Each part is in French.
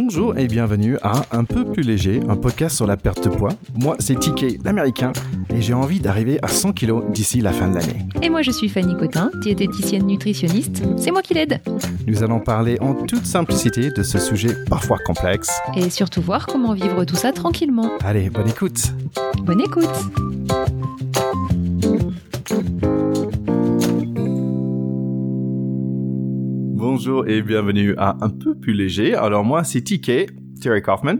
Bonjour et bienvenue à Un peu plus léger, un podcast sur la perte de poids. Moi, c'est TK, l'américain, et j'ai envie d'arriver à 100 kilos d'ici la fin de l'année. Et moi, je suis Fanny Cotin, diététicienne nutritionniste. C'est moi qui l'aide. Nous allons parler en toute simplicité de ce sujet parfois complexe. Et surtout voir comment vivre tout ça tranquillement. Allez, bonne écoute. Bonne écoute. Bonjour et bienvenue à Un peu plus léger. Alors moi, c'est TK, Thierry Kaufman.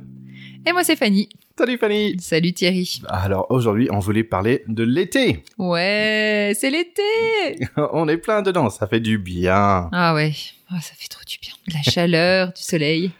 Et moi, c'est Fanny. Salut Fanny Salut Thierry. Alors aujourd'hui, on voulait parler de l'été. Ouais, c'est l'été on est plein dedans, ça fait du bien. Ah ouais, Ah, ça fait trop du bien. De la chaleur, du soleil.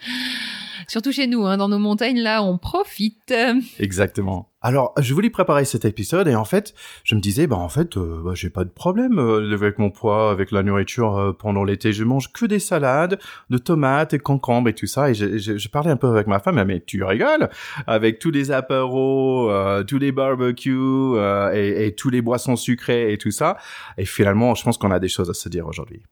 Surtout chez nous, hein, dans nos montagnes, là, on profite. Exactement. Alors, je voulais préparer cet épisode et en fait, je me disais, bah en fait, euh, bah, j'ai pas de problème euh, avec mon poids, avec la nourriture euh, pendant l'été. Je mange que des salades, de tomates et concombres et tout ça. Et je, parlais un peu avec ma femme, mais tu rigoles? Avec tous les apéros, euh, tous les barbecues euh, et, et tous les boissons sucrées et tout ça. Et finalement, je pense qu'on a des choses à se dire aujourd'hui.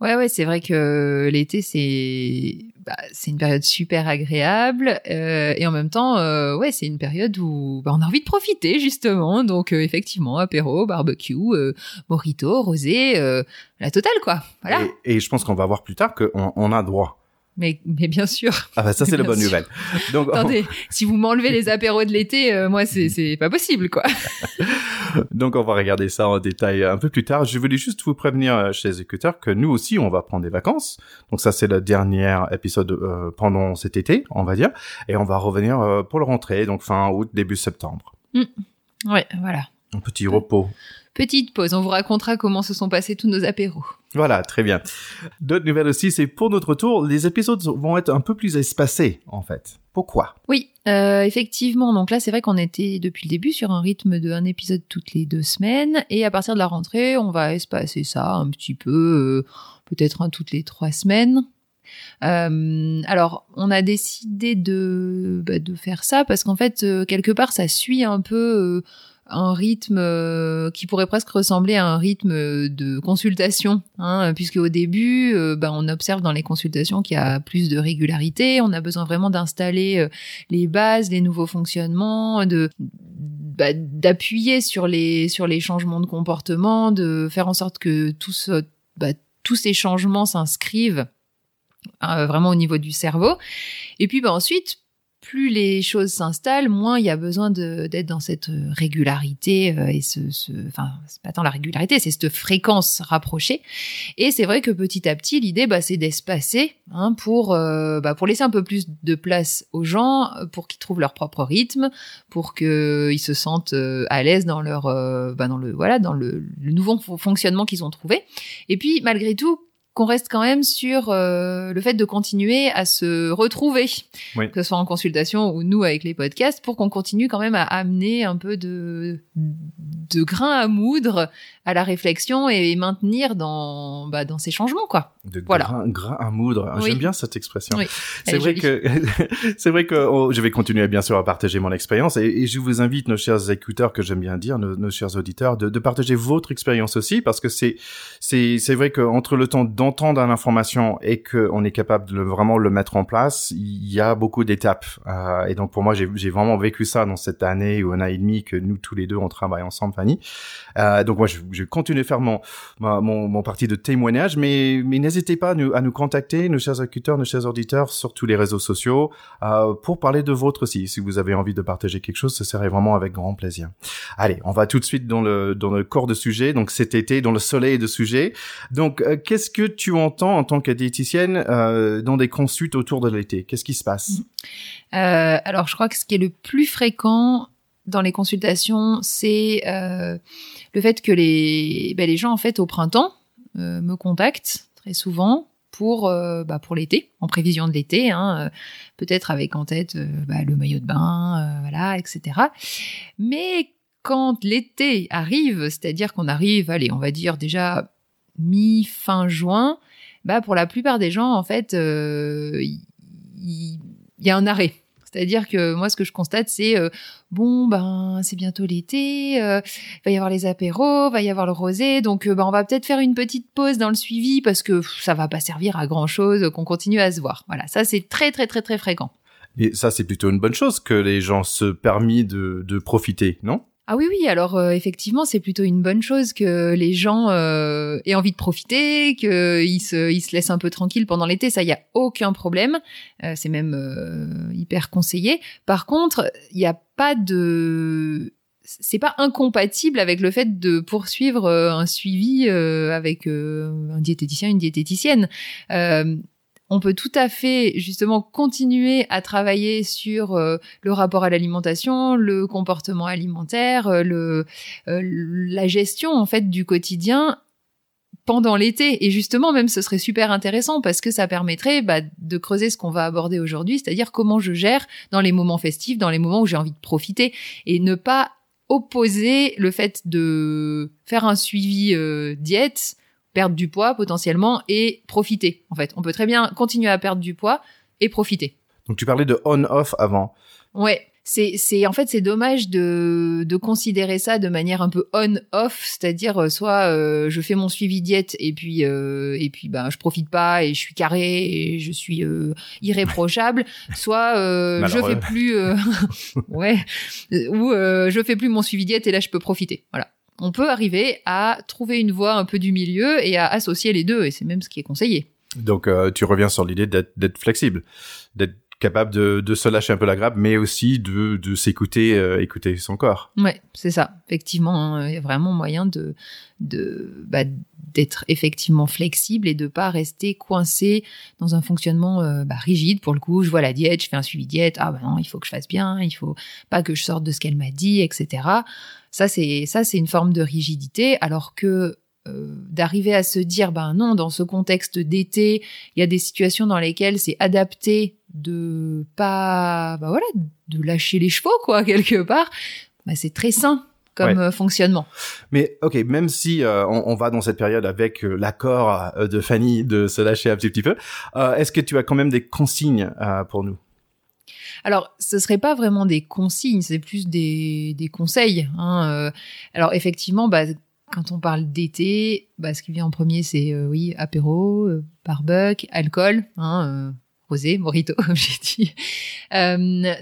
Ouais, ouais, c'est vrai que l'été, c'est bah, c'est une période super agréable euh, et en même temps, euh, ouais, c'est une période où bah, on a envie de profiter justement. Donc euh, effectivement, apéro, barbecue, euh, mojito, rosé, euh, la totale quoi. Voilà. Et, et je pense qu'on va voir plus tard qu'on on a droit. Mais mais bien sûr. Ah bah ça c'est la bonne sûr. nouvelle. Donc Attendez, si vous m'enlevez les apéros de l'été, euh, moi c'est c'est pas possible quoi. Donc on va regarder ça en détail un peu plus tard. Je voulais juste vous prévenir, euh, chez les écouteurs, que nous aussi on va prendre des vacances. Donc ça c'est le dernier épisode euh, pendant cet été, on va dire, et on va revenir euh, pour le rentrée, donc fin août, début septembre. Ouais, voilà. Un petit repos. Petite pause, on vous racontera comment se sont passés tous nos apéros. Voilà, très bien. D'autres nouvelles aussi, c'est pour notre tour, les épisodes vont être un peu plus espacés en fait. Pourquoi? Oui, euh, effectivement. Donc là, c'est vrai qu'on était depuis le début sur un rythme de un épisode toutes les deux semaines. Et à partir de la rentrée, on va espacer ça un petit peu, euh, peut-être un toutes les trois semaines. Euh, alors, on a décidé de, bah, de faire ça parce qu'en fait, euh, quelque part, ça suit un peu euh, un rythme euh, qui pourrait presque ressembler à un rythme de consultation, hein, puisque au début, euh, bah, on observe dans les consultations qu'il y a plus de régularité. On a besoin vraiment d'installer euh, les bases, les nouveaux fonctionnements, de bah, d'appuyer sur les sur les changements de comportement, de faire en sorte que tout ce- bah, tous ces changements s'inscrivent euh, vraiment au niveau du cerveau. Et puis bah, ensuite, plus les choses s'installent, moins il y a besoin d'être dans cette euh, régularité euh, et ce, ce, enfin c'est pas tant la régularité, c'est cette fréquence rapprochée. Et c'est vrai que petit à petit, l'idée, bah, c'est d'espacer hein, pour euh, bah, pour laisser un peu plus de place aux gens, pour qu'ils trouvent leur propre rythme, pour qu'ils se sentent à l'aise dans leur bah, dans le voilà dans le, le nouveau fon- fonctionnement qu'ils ont trouvé. Et puis malgré tout qu'on reste quand même sur euh, le fait de continuer à se retrouver, Oui. que ce soit en consultation ou nous avec les podcasts, pour qu'on continue quand même à amener un peu de, de grain à moudre à la réflexion et maintenir dans, bah, dans ces changements, quoi. De Voilà. grain, grain à moudre. Oui. J'aime bien cette expression. Oui, C'est vrai que c'est vrai que oh, je vais continuer bien sûr à partager mon expérience et, et je vous invite nos chers écouteurs que j'aime bien dire nos, nos chers auditeurs de, de partager votre expérience aussi parce que c'est c'est c'est vrai que entre le temps d'entendre une information et que on est capable de vraiment le mettre en place il y a beaucoup d'étapes Euh, et donc pour moi j'ai vraiment vécu ça dans cette année ou un an et demi que nous tous les deux on travaille ensemble Fanny euh, donc moi je, je continue à faire mon mon, mon parti de témoignage, mais, mais n'hésitez pas à nous, contacter, nos chers écouteurs, nos chers auditeurs, sur tous les réseaux sociaux, euh, pour parler de votre aussi. Si vous avez envie de partager quelque chose, ce serait vraiment avec grand plaisir. Allez, on va tout de suite dans le, dans le corps de sujet, donc cet été, dans le soleil de sujet. Donc, euh, qu'est-ce que tu entends en tant que diététicienne euh, dans des consultes autour de l'été? Qu'est-ce qui se passe? Euh, alors, je crois que ce qui est le plus fréquent dans les consultations, c'est le fait que les, ben, les gens, en fait, au printemps, me contactent très souvent pour, euh, bah, pour l'été, en prévision de l'été, hein, euh, peut-être avec en tête euh, bah, le maillot de bain, voilà, etc. Mais quand l'été arrive, c'est-à-dire qu'on arrive, allez, on va dire déjà mi-fin juin, bah, pour la plupart des gens, en fait, il il y a un arrêt. C'est-à-dire que moi, ce que je constate, c'est euh, bon, ben c'est bientôt l'été, euh, va y avoir les apéros, va y avoir le rosé, donc ben on va peut-être faire une petite pause dans le suivi parce que ça va pas servir à grand chose, qu'on continue à se voir. Voilà, ça c'est très très très très fréquent. Et ça, c'est plutôt une bonne chose que les gens se permis de, de profiter, non? Ah oui, oui, alors euh, effectivement, c'est plutôt une bonne chose que les gens euh, aient envie de profiter, qu'ils se, ils se laissent un peu tranquilles pendant l'été, ça, il y a aucun problème, euh, c'est même hyper conseillé. Par contre, il n'y a pas de... C'est pas incompatible avec le fait de poursuivre un suivi avec un diététicien, une diététicienne on peut tout à fait justement continuer à travailler sur euh, le rapport à l'alimentation, le comportement alimentaire, euh, le, euh, la gestion en fait du quotidien pendant l'été. Et justement, même ce serait super intéressant parce que ça permettrait bah, de creuser ce qu'on va aborder aujourd'hui, c'est-à-dire comment je gère dans les moments festifs, dans les moments où j'ai envie de profiter et ne pas opposer le fait de faire un suivi diète perdre du poids potentiellement et profiter. En fait, on peut très bien continuer à perdre du poids et profiter. Donc tu parlais de on-off avant. Ouais, c'est c'est en fait c'est dommage de de considérer ça de manière un peu on-off, c'est-à-dire euh, soit euh, je fais mon suivi diète et puis euh, et puis ben je profite pas et je suis carré et je suis irréprochable, soit je fais plus ouais ou je fais plus mon suivi diète et là je peux profiter. Voilà on peut arriver à trouver une voie un peu du milieu et à associer les deux, et c'est même ce qui est conseillé. Donc euh, tu reviens sur l'idée d'être flexible, capable de, se lâcher un peu la grappe, mais aussi de, s'écouter, euh, écouter son corps. Ouais, c'est ça. Effectivement, hein, il y a vraiment moyen de bah, d'être effectivement flexible et de pas rester coincé dans un fonctionnement euh, bah, rigide. Pour le coup, je vois la diète, je fais un suivi diète. Ah ben non, il faut que je fasse bien, il faut pas que je sorte de ce qu'elle m'a dit, etc. Ça, c'est ça, c'est une forme de rigidité, alors que euh, d'arriver à se dire, ben non, dans ce contexte d'été, il y a des situations dans lesquelles c'est adapté de pas, bah voilà, de lâcher les chevaux, quoi, quelque part. Bah, c'est très sain comme euh, fonctionnement. Mais ok, même si euh, on, va dans cette période avec l'accord de Fanny de se lâcher un petit, petit peu, est-ce que tu as quand même des consignes pour nous? Alors, ce serait pas vraiment des consignes, c'est plus des, des conseils. Hein. Alors, effectivement, bah, quand on parle d'été, bah, ce qui vient en premier, c'est euh, oui, apéro, euh, barbecue, alcool, hein, rosé, morito, comme j'ai dit.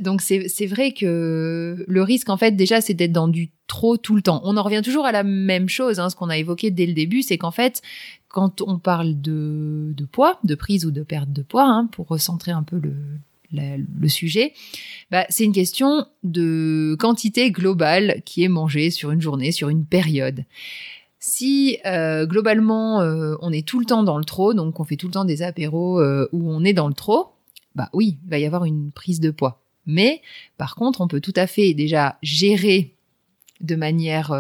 donc, c'est vrai que le risque, en fait, déjà, c'est d'être dans du trop tout le temps. On en revient toujours à la même chose, hein, ce qu'on a évoqué dès le début, c'est qu'en fait, quand on parle de, de, poids, de prise ou de perte de poids, hein, pour recentrer un peu le, le sujet, bah, c'est une question de quantité globale qui est mangée sur une journée, sur une période. Si euh, globalement euh, on est tout le temps dans le trop, donc on fait tout le temps des apéros euh, où on est dans le trop, bah oui, il va y avoir une prise de poids. Mais par contre, on peut tout à fait déjà gérer de manière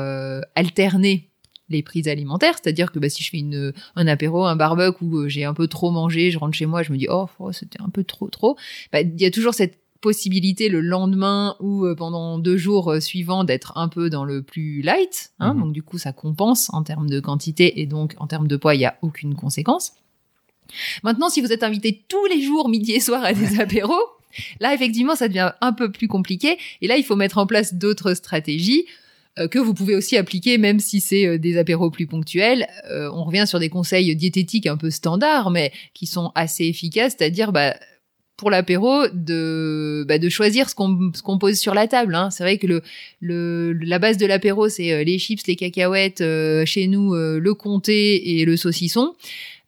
alternée les prises alimentaires, c'est-à-dire que bah, si je fais une, un apéro, un barbecue où euh, j'ai un peu trop mangé, je rentre chez moi, je me dis oh, oh c'était un peu trop trop, bah, il y a toujours cette possibilité le lendemain ou euh, pendant deux jours euh, suivants d'être un peu dans le plus light, hein, mhm. donc du coup ça compense en termes de quantité et donc en termes de poids il y a aucune conséquence. Maintenant, si vous êtes invité tous les jours midi et soir à des apéros, Là, effectivement, ça devient un peu plus compliqué. Et là, il faut mettre en place d'autres stratégies. Euh, que vous pouvez aussi appliquer même si c'est euh, des apéros plus ponctuels. Euh, on revient sur des conseils diététiques un peu standards, mais qui sont assez efficaces, c'est-à-dire bah, pour l'apéro de bah, de choisir ce qu'on pose sur la table. Hein. C'est vrai que le, le la base de l'apéro c'est les chips, les cacahuètes, chez nous le comté et le saucisson.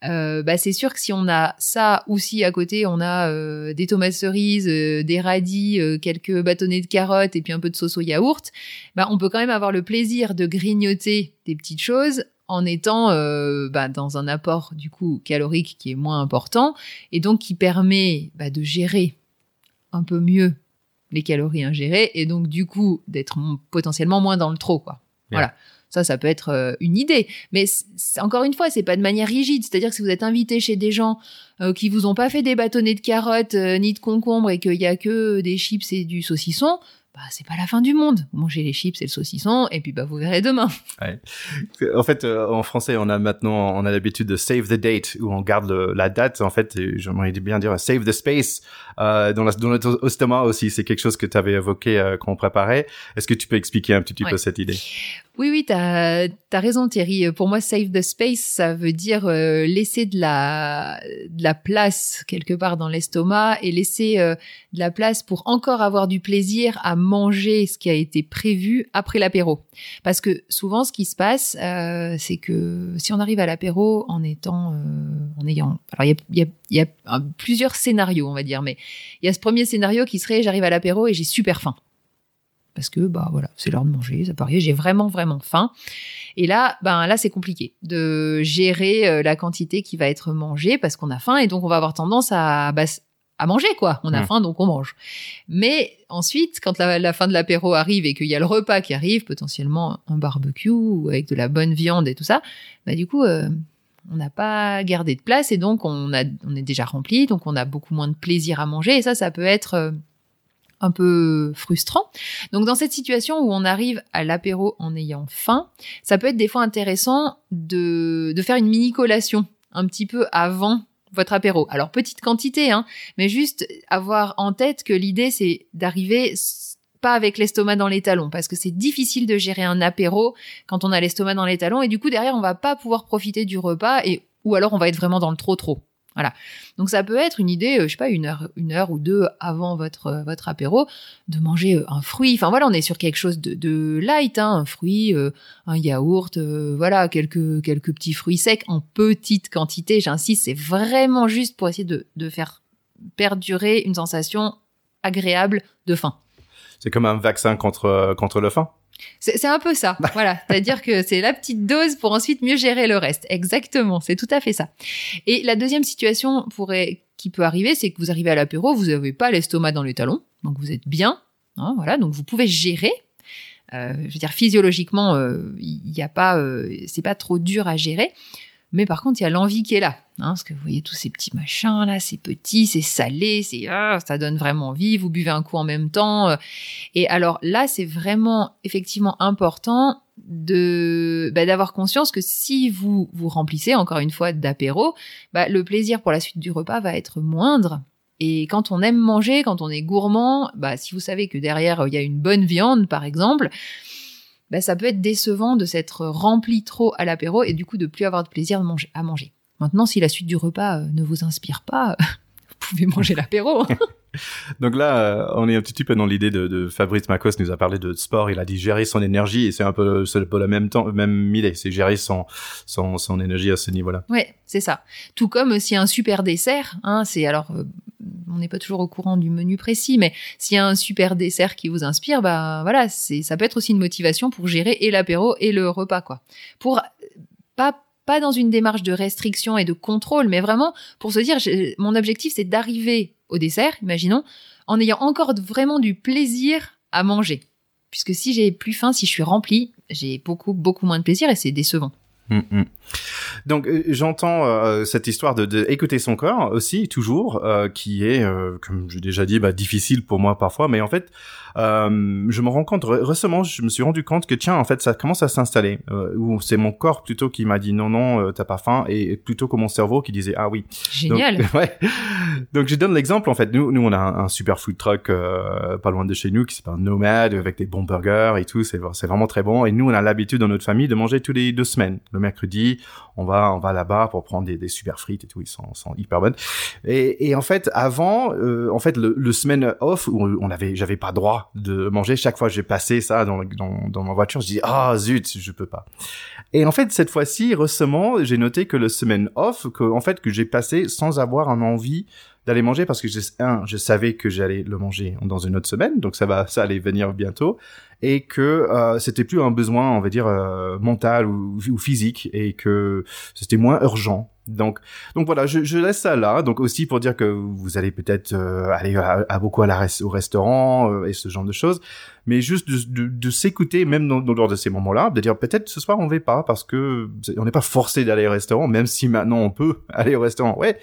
Euh, bah c'est sûr que si on a ça ou si à côté on a euh, des tomates cerises, euh, des radis, quelques bâtonnets de carottes et puis un peu de sauce au yaourt, bah on peut quand même avoir le plaisir de grignoter des petites choses en étant bah, dans un apport du coup calorique qui est moins important et donc qui permet bah, de gérer un peu mieux les calories ingérées et donc du coup d'être potentiellement moins dans le trop quoi. Voilà. Ça, ça peut être euh, une idée. Mais encore une fois, c'est pas de manière rigide. C'est-à-dire que si vous êtes invité chez des gens euh, qui vous ont pas fait des bâtonnets de carottes euh, ni de concombres et qu'il y a que des chips et du saucisson, bah, c'est pas la fin du monde. Vous mangez les chips et le saucisson, et puis bah, vous verrez demain. Ouais. En fait, euh, en français, on a maintenant, on a l'habitude de save the date, où on garde le, la date. En fait, j'aimerais bien dire save the space euh, dans, la, dans notre estomac aussi. C'est quelque chose que tu avais évoqué euh, quand on préparait. Est-ce que tu peux expliquer un petit peu cette idée? Oui, oui, t'as as raison Thierry. Pour moi, save the space, ça veut dire euh, laisser de la, place quelque part dans l'estomac et laisser euh, de la place pour encore avoir du plaisir à manger ce qui a été prévu après l'apéro. Parce que souvent, ce qui se passe, euh, c'est que si on arrive à l'apéro en étant, en ayant, alors il y a plusieurs scénarios, on va dire, mais il y a ce premier scénario qui serait j'arrive à l'apéro et j'ai super faim parce que bah voilà, c'est l'heure de manger, ça paraît, j'ai vraiment vraiment faim. Et là, ben là c'est compliqué de gérer euh, la quantité qui va être mangée parce qu'on a faim et donc on va avoir tendance à bah, à manger quoi. On a mmh. faim donc on mange. Mais ensuite, quand la, fin de l'apéro arrive et qu'il y a le repas qui arrive, potentiellement un barbecue avec de la bonne viande et tout ça, bah du coup euh, on n'a pas gardé de place et donc on a on est déjà rempli, donc on a beaucoup moins de plaisir à manger et ça ça peut être euh, un peu frustrant. Donc dans cette situation où on arrive à l'apéro en ayant faim, ça peut être des fois intéressant de, de faire une mini collation un petit peu avant votre apéro. Alors petite quantité, hein, mais juste avoir en tête que l'idée c'est d'arriver pas avec l'estomac dans les talons parce que c'est difficile de gérer un apéro quand on a l'estomac dans les talons et du coup derrière on va pas pouvoir profiter du repas et ou alors on va être vraiment dans le trop trop. Voilà. Donc ça peut être une idée, euh, je sais pas, une heure, une heure ou deux avant votre euh, votre apéro, de manger euh, un fruit. Enfin voilà, on est sur quelque chose de, de light, hein, un fruit, un yaourt, voilà, quelques quelques petits fruits secs en petite quantité. J'insiste, c'est vraiment juste pour essayer de, de faire perdurer une sensation agréable de faim. C'est comme un vaccin contre contre le faim. C'est un peu ça, voilà. C'est-à-dire que c'est la petite dose pour ensuite mieux gérer le reste. Exactement, c'est tout à fait ça. Et la deuxième situation pourrait, qui peut arriver, c'est que vous arrivez à l'apéro, vous n'avez pas l'estomac dans les talons, donc vous êtes bien, hein, voilà, donc vous pouvez gérer. Euh, je veux dire, physiologiquement, euh, il n'y a pas, euh, c'est pas trop dur à gérer. Mais par contre, il y a l'envie qui est là. Hein, parce que vous voyez tous ces petits machins là, c'est petit, c'est salé, c'est ah, ça donne vraiment envie. Vous buvez un coup en même temps. Euh. et alors là, c'est vraiment effectivement important de bah, d'avoir conscience que si vous vous remplissez encore une fois d'apéro, bah, le plaisir pour la suite du repas va être moindre. Et quand on aime manger, quand on est gourmand, bah, si vous savez que derrière il y a une bonne viande, par exemple, bah, ça peut être décevant de s'être rempli trop à l'apéro et du coup de plus avoir de plaisir à manger. Maintenant, si la suite du repas euh, ne vous inspire pas, vous pouvez manger l'apéro. Donc là, euh, on est un petit peu dans l'idée de, Fabrice Macos nous a parlé de sport. Il a dit gérer son énergie et c'est un peu, c'est peu la même temps, même idée. C'est gérer son, son, son énergie à ce niveau-là. Ouais, c'est ça. Tout comme a un super dessert, hein, c'est alors, euh, on n'est pas toujours au courant du menu précis, mais s'il y a un super dessert qui vous inspire, bah voilà, c'est, ça peut être aussi une motivation pour gérer et l'apéro et le repas, quoi. Pour pas pas dans une démarche de restriction et de contrôle, mais vraiment pour se dire, mon objectif c'est d'arriver au dessert, imaginons, en ayant encore vraiment du plaisir à manger. Puisque si j'ai plus faim, si je suis rempli, j'ai beaucoup, beaucoup moins de plaisir et c'est décevant. Mm, mm. Donc euh, j'entends euh, cette histoire de, de, écouter son corps aussi toujours, euh, qui est, comme j'ai déjà dit, bah, difficile pour moi parfois, mais en fait euh, je me rends compte récemment, je me suis rendu compte que tiens, en fait, ça commence à s'installer. Euh, où c'est mon corps plutôt qui m'a dit non, non, euh, t'as pas faim, et plutôt que mon cerveau qui disait ah oui. Génial. Donc, ouais. Donc je donne l'exemple en fait. Nous, nous on a un, super food truck euh, pas loin de chez nous qui s'appelle Nomad avec des bons burgers et tout. C'est c'est vraiment très bon. Et nous, on a l'habitude dans notre famille de manger tous les deux semaines. Le mercredi, on va on va là-bas pour prendre des, super frites et tout. Ils sont, hyper bonnes. Et, en fait, avant, euh, en fait, le, semaine off où on avait j'avais pas droit de manger. Chaque fois que j'ai passé ça dans, ma voiture, je dis ah zut, je peux pas. Et en fait, cette fois-ci, récemment, j'ai noté que le semaine off, que en fait que j'ai passé sans avoir un envie d'aller manger parce que un, je savais que j'allais le manger dans une autre semaine, donc ça va, ça allait venir bientôt, et que euh, c'était plus un besoin, on va dire euh, mental ou, ou, physique, et que c'était moins urgent Donc, donc voilà, je, je, laisse ça là. Donc aussi pour dire que vous allez peut-être euh, aller à, beaucoup à la au restaurant euh, et ce genre de choses, mais juste de, de, de s'écouter même dans, lors de ces moments-là, de dire peut-être ce soir on va pas parce que on n'est pas forcé d'aller au restaurant, même si maintenant on peut aller au restaurant. Ouais,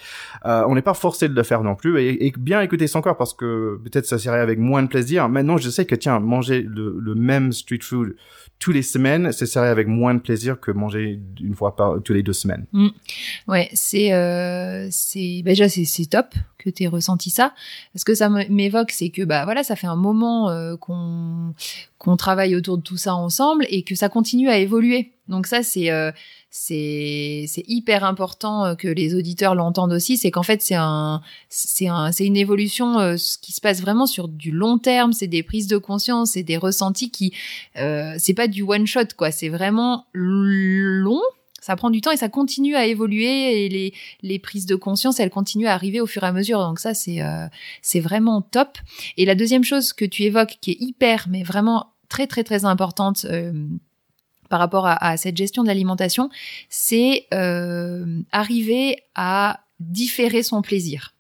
euh, on n'est pas forcé de le faire non plus et, et bien écouter son corps parce que peut-être ça serait avec moins de plaisir. Maintenant, je sais que tiens, manger le, le même street food tous les semaines, ce serait avec moins de plaisir que manger une fois par tous les deux semaines. Mm. Ouais, c'est euh, c'est bah, déjà c'est c'est top que tu aies ressenti ça. Ce que ça m'évoque, c'est que bah voilà, ça fait un moment euh, qu'on qu'on travaille autour de tout ça ensemble et que ça continue à évoluer. Donc ça c'est euh, c'est hyper important euh, que les auditeurs l'entendent aussi, c'est qu'en fait c'est un c'est un c'est une évolution euh, ce qui se passe vraiment sur du long terme, c'est des prises de conscience, c'est des ressentis qui euh, c'est pas du one shot quoi, c'est vraiment long. Ça prend du temps et ça continue à évoluer et les, les prises de conscience, elles continuent à arriver au fur et à mesure. Donc ça, c'est euh, c'est vraiment top. Et la deuxième chose que tu évoques, qui est hyper, mais vraiment très très très importante, euh, par rapport à, cette gestion de l'alimentation, c'est euh, arriver à différer son plaisir.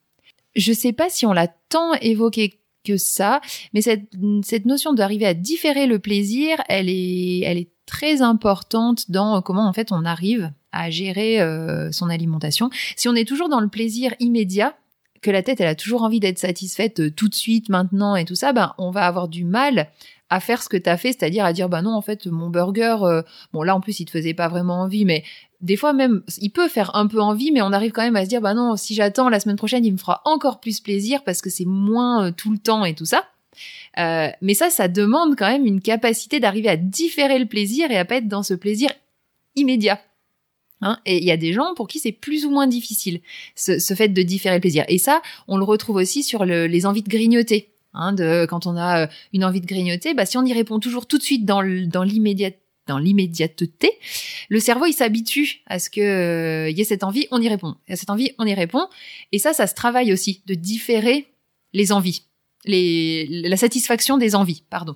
Je sais pas si on l'a tant évoqué que ça, mais cette, cette notion d'arriver à différer le plaisir, elle est, elle est très importante dans comment en fait on arrive à gérer euh, son alimentation. Si on est toujours dans le plaisir immédiat, que la tête elle a toujours envie d'être satisfaite euh, tout de suite, maintenant et tout ça, ben on va avoir du mal à faire ce que tu as fait, c'est-à-dire à dire bah non en fait mon burger euh, bon là en plus il te faisait pas vraiment envie mais des fois même il peut faire un peu envie mais on arrive quand même à se dire bah non si j'attends la semaine prochaine il me fera encore plus plaisir parce que c'est moins euh, tout le temps et tout ça. Euh, mais ça ça demande quand même une capacité d'arriver à différer le plaisir et à pas être dans ce plaisir immédiat. Hein et il y a des gens pour qui c'est plus ou moins difficile, ce, ce, fait de différer le plaisir. Et ça, on le retrouve aussi sur le, les envies de grignoter. Hein, de quand on a euh, une envie de grignoter, bah si on y répond toujours tout de suite dans l'immédiat dans l'immédiateté, le cerveau il s'habitue à ce que euh, y ait cette envie, on y répond. À cette envie, on y répond. Et ça, ça se travaille aussi de différer les envies, les la satisfaction des envies, pardon.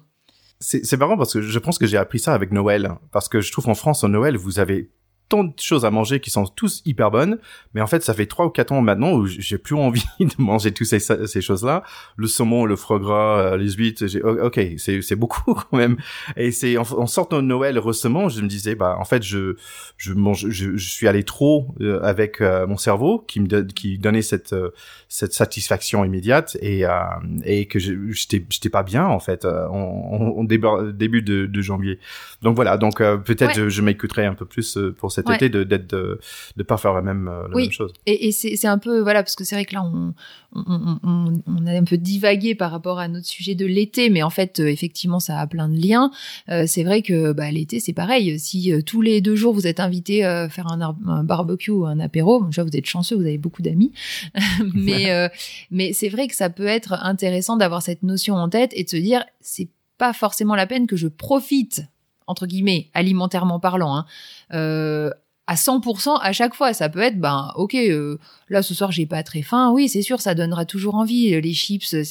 C'est marrant parce que je pense que j'ai appris ça avec Noël, parce que je trouve en France, en Noël, vous avez tant de choses à manger qui sont tous hyper bonnes, mais en fait, ça fait trois ou quatre ans maintenant où j'ai plus envie de manger toutes ces, ces choses-là. Le saumon, le foie gras, euh, les huîtres, j'ai, ok, c'est, c'est beaucoup quand même. Et c'est en, en, sortant de Noël récemment, je me disais, bah, en fait, je, je mange, je, je suis allé trop euh, avec euh, mon cerveau qui me, qui donnait cette, cette satisfaction immédiate et, et que j'étais, j'étais pas bien en fait, en, début de, de, janvier. Donc voilà, donc peut-être je, je m'écouterai un peu plus pour cet été de d'être de, de pas faire la même euh, même chose. Et, et c'est un peu voilà parce que c'est vrai que là on on, on on, a un peu divagué par rapport à notre sujet de l'été, mais en fait euh, effectivement ça a plein de liens. Euh, c'est vrai que bah, l'été c'est pareil. Si tous les deux jours vous êtes invité à faire un, un barbecue ou un apéro, déjà vous êtes chanceux, vous avez beaucoup d'amis. mais mais c'est vrai que ça peut être intéressant d'avoir cette notion en tête et de se dire c'est pas forcément la peine que je profite entre guillemets, alimentairement parlant, hein, euh, à 100% à chaque fois. Ça peut être, ben, ok, euh, là ce soir j'ai pas très faim. Oui, c'est sûr, ça donnera toujours envie. Les chips, euh,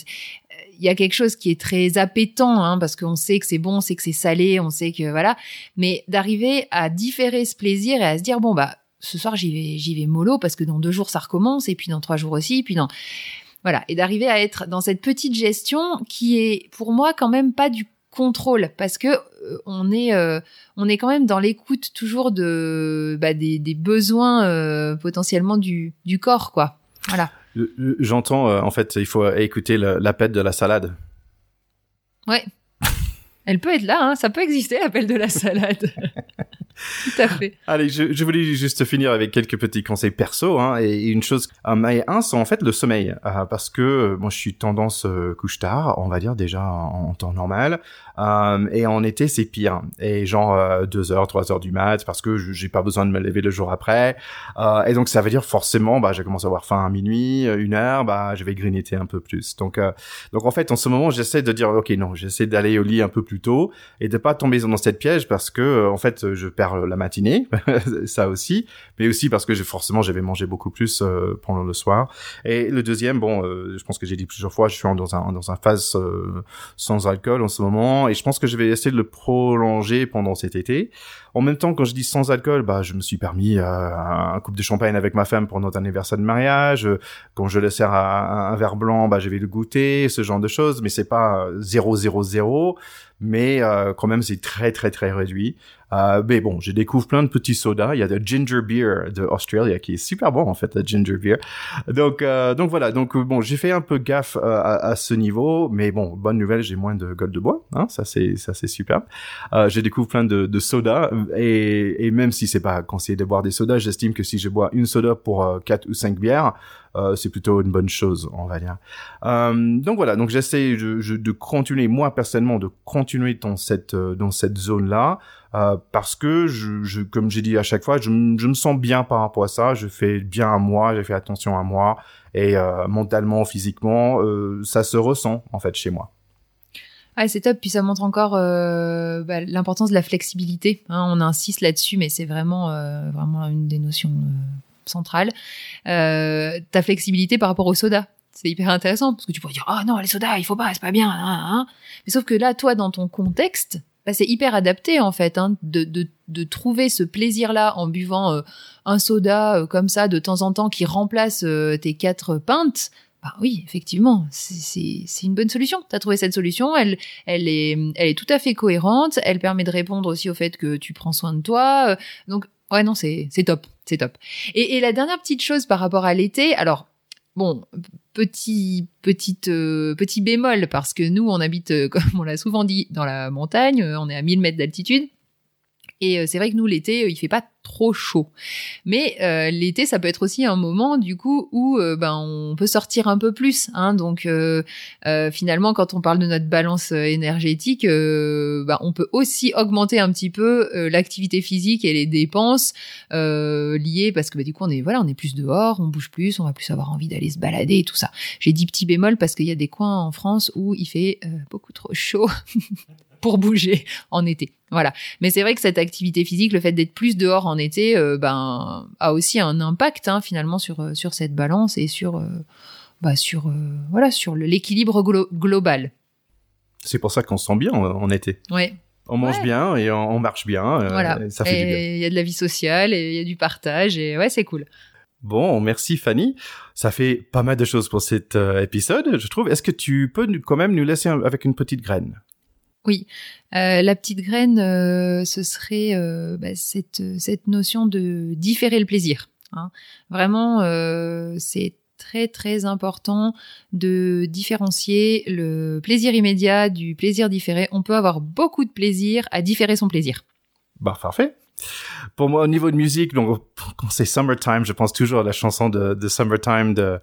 il y a quelque chose qui est très appétant, hein, parce qu'on sait que c'est bon, on sait que c'est salé, on sait que voilà. Mais d'arriver à différer ce plaisir et à se dire, bon bah, ce soir j'y vais, j'y vais mollo parce que dans deux jours ça recommence et puis dans trois jours aussi, puis dans voilà, et d'arriver à être dans cette petite gestion qui est pour moi quand même pas du contrôle parce que euh, on est euh, on est quand même dans l'écoute toujours de bah, des, des, besoins euh, potentiellement du du corps quoi. Voilà. J'entends en fait il faut écouter l'appel de la salade. Ouais. Elle peut être là hein, ça peut exister l'appel de la salade Tout à fait. Allez, je, je, voulais juste finir avec quelques petits conseils perso, hein, et une chose, un, et un, c'est en fait le sommeil, euh, parce que euh, moi je suis tendance euh, couche tard, on va dire déjà en, temps normal, euh, et en été c'est pire, et genre 2 heures, 3 heures du mat, parce que j'ai pas besoin de me lever le jour après, et donc ça veut dire forcément, bah, je commence à avoir faim à minuit, une heure, bah, je vais grignoter un peu plus. Donc, donc en fait, en ce moment, j'essaie de dire, ok, non, j'essaie d'aller au lit un peu plus tôt et de pas tomber dans cette piège parce que euh, en fait je perds la matinée, ça aussi, mais aussi parce que forcément j'avais mangé beaucoup plus euh, pendant le soir. Et le deuxième, bon, je pense que j'ai dit plusieurs fois, je suis dans un dans un phase sans alcool en ce moment et je pense que je vais essayer de le prolonger pendant cet été. En même temps, quand je dis sans alcool, bah je me suis permis un coupe de champagne avec ma femme pour notre anniversaire de mariage. Quand je le sers à, un verre blanc, bah je vais le goûter, ce genre de choses. Mais c'est pas 0 0 0 mais euh, quand même c'est très très très réduit. Euh, mais bon, je découvre plein de petits sodas. Il y a le ginger beer de Australia qui est super bon en fait, le ginger beer. Donc euh, donc voilà, donc bon, j'ai fait un peu gaffe euh, à, à, ce niveau, mais bon, bonne nouvelle, j'ai moins de gueule de bois, hein, ça c'est ça c'est super. Euh, je découvre plein de, de sodas et, et même si c'est pas conseillé de boire des sodas, j'estime que si je bois une soda pour quatre ou cinq bières, euh, c'est plutôt une bonne chose, on va dire. Euh, donc voilà, donc j'essaie de, de, continuer moi personnellement de continuer dans cette euh, dans cette zone là. Euh, parce que je, je comme j'ai dit à chaque fois, je, je, me sens bien par rapport à ça. Je fais bien à moi, j'ai fait attention à moi et euh, mentalement, physiquement, euh, ça se ressent en fait chez moi. Ah, c'est top. Puis ça montre encore euh, bah, l'importance de la flexibilité. Hein, on insiste là-dessus, mais c'est vraiment, euh, vraiment une des notions centrale, euh, ta flexibilité par rapport au soda. C'est hyper intéressant parce que tu pourrais dire oh non les sodas il faut pas c'est pas bien hein, hein, hein. mais sauf que là toi dans ton contexte bah, c'est hyper adapté en fait hein, de, de, de trouver ce plaisir là en buvant euh, un soda euh, comme ça de temps en temps qui remplace tes quatre pintes bah oui, effectivement, c'est une bonne solution. Tu as trouvé cette solution, elle, elle, est, elle est tout à fait cohérente, elle permet de répondre aussi au fait que tu prends soin de toi. Donc, ouais, non, c'est top c'est top. Et, la dernière petite chose par rapport à l'été, alors bon, petit petite euh, petit bémol parce que nous on habite, euh, comme on l'a souvent dit, dans la montagne, euh, on est à 1000 mètres d'altitude. Et euh, c'est vrai que nous, l'été, euh, il fait pas trop chaud. Mais euh, l'été, ça peut être aussi un moment, du coup, où ben on peut sortir un peu plus. Hein, donc, finalement, quand on parle de notre balance énergétique, ben, on peut aussi augmenter un petit peu l'activité physique et les dépenses liées, parce que ben, du coup, on est voilà, on est plus dehors, on bouge plus, on va plus avoir envie d'aller se balader et tout ça. J'ai dit petit bémol parce qu'il y a des coins en France où il fait beaucoup trop chaud. pour bouger en été. Voilà. Mais c'est vrai que cette activité physique, le fait d'être plus dehors en été, euh, ben, a aussi un impact hein, finalement sur euh, sur cette balance et sur euh, bah, sur voilà sur l'équilibre global. C'est pour ça qu'on se sent bien en, été. Ouais. On mange bien et on, marche bien. voilà. Ça fait du bien. Il y a de la vie sociale et il y a du partage et ouais, c'est cool. Bon, merci Fanny. Ça fait pas mal de choses pour cet épisode, je trouve. Est-ce que tu peux quand même nous laisser avec une petite graine? Oui, euh, la petite graine, euh, ce serait euh, bah, cette, cette notion de différer le plaisir. Hein. Vraiment, c'est très très important de différencier le plaisir immédiat du plaisir différé. On peut avoir beaucoup de plaisir à différer son plaisir. Bah parfait. Pour moi, au niveau de musique, donc quand c'est Summertime, je pense toujours à la chanson de, Summertime de,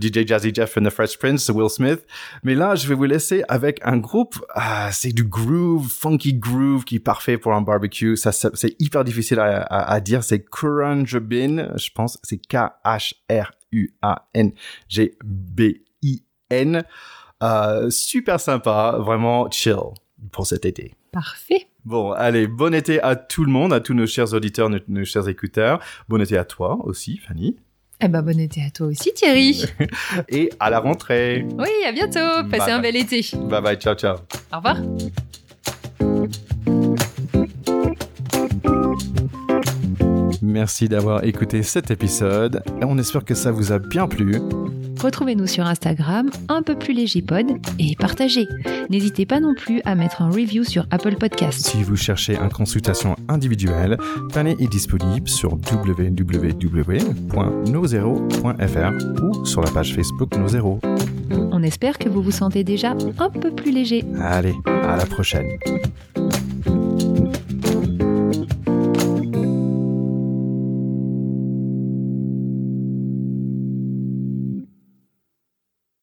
DJ Jazzy Jeff and the Fresh Prince Will Smith. Mais là, je vais vous laisser avec un groupe. Ah, c'est du groove, funky groove qui est parfait pour un barbecue. Ça, c'est hyper difficile à, dire. C'est Bin, je pense. C'est K-H-R-U-A-N-G-B-I-N. Euh, super sympa, vraiment chill pour cet été. Parfait. Bon, allez, bon été à tout le monde, à tous nos chers auditeurs, nos, chers écouteurs. Bon été à toi aussi, Fanny. Eh ben, bon été à toi aussi, Thierry. Et à la rentrée. Oui, à bientôt. Passez un bel été. Bye bye, ciao, ciao. Au revoir. Merci d'avoir écouté cet épisode. On espère que ça vous a bien plu. Retrouvez-nous sur Instagram, un peu plus léger pod, et partagez. N'hésitez pas non plus à mettre un review sur Apple Podcast. Si vous cherchez une consultation individuelle, Fanny est disponible sur www.nozero.fr ou sur la page Facebook Nozero. On espère que vous vous sentez déjà un peu plus léger. Allez, à la prochaine.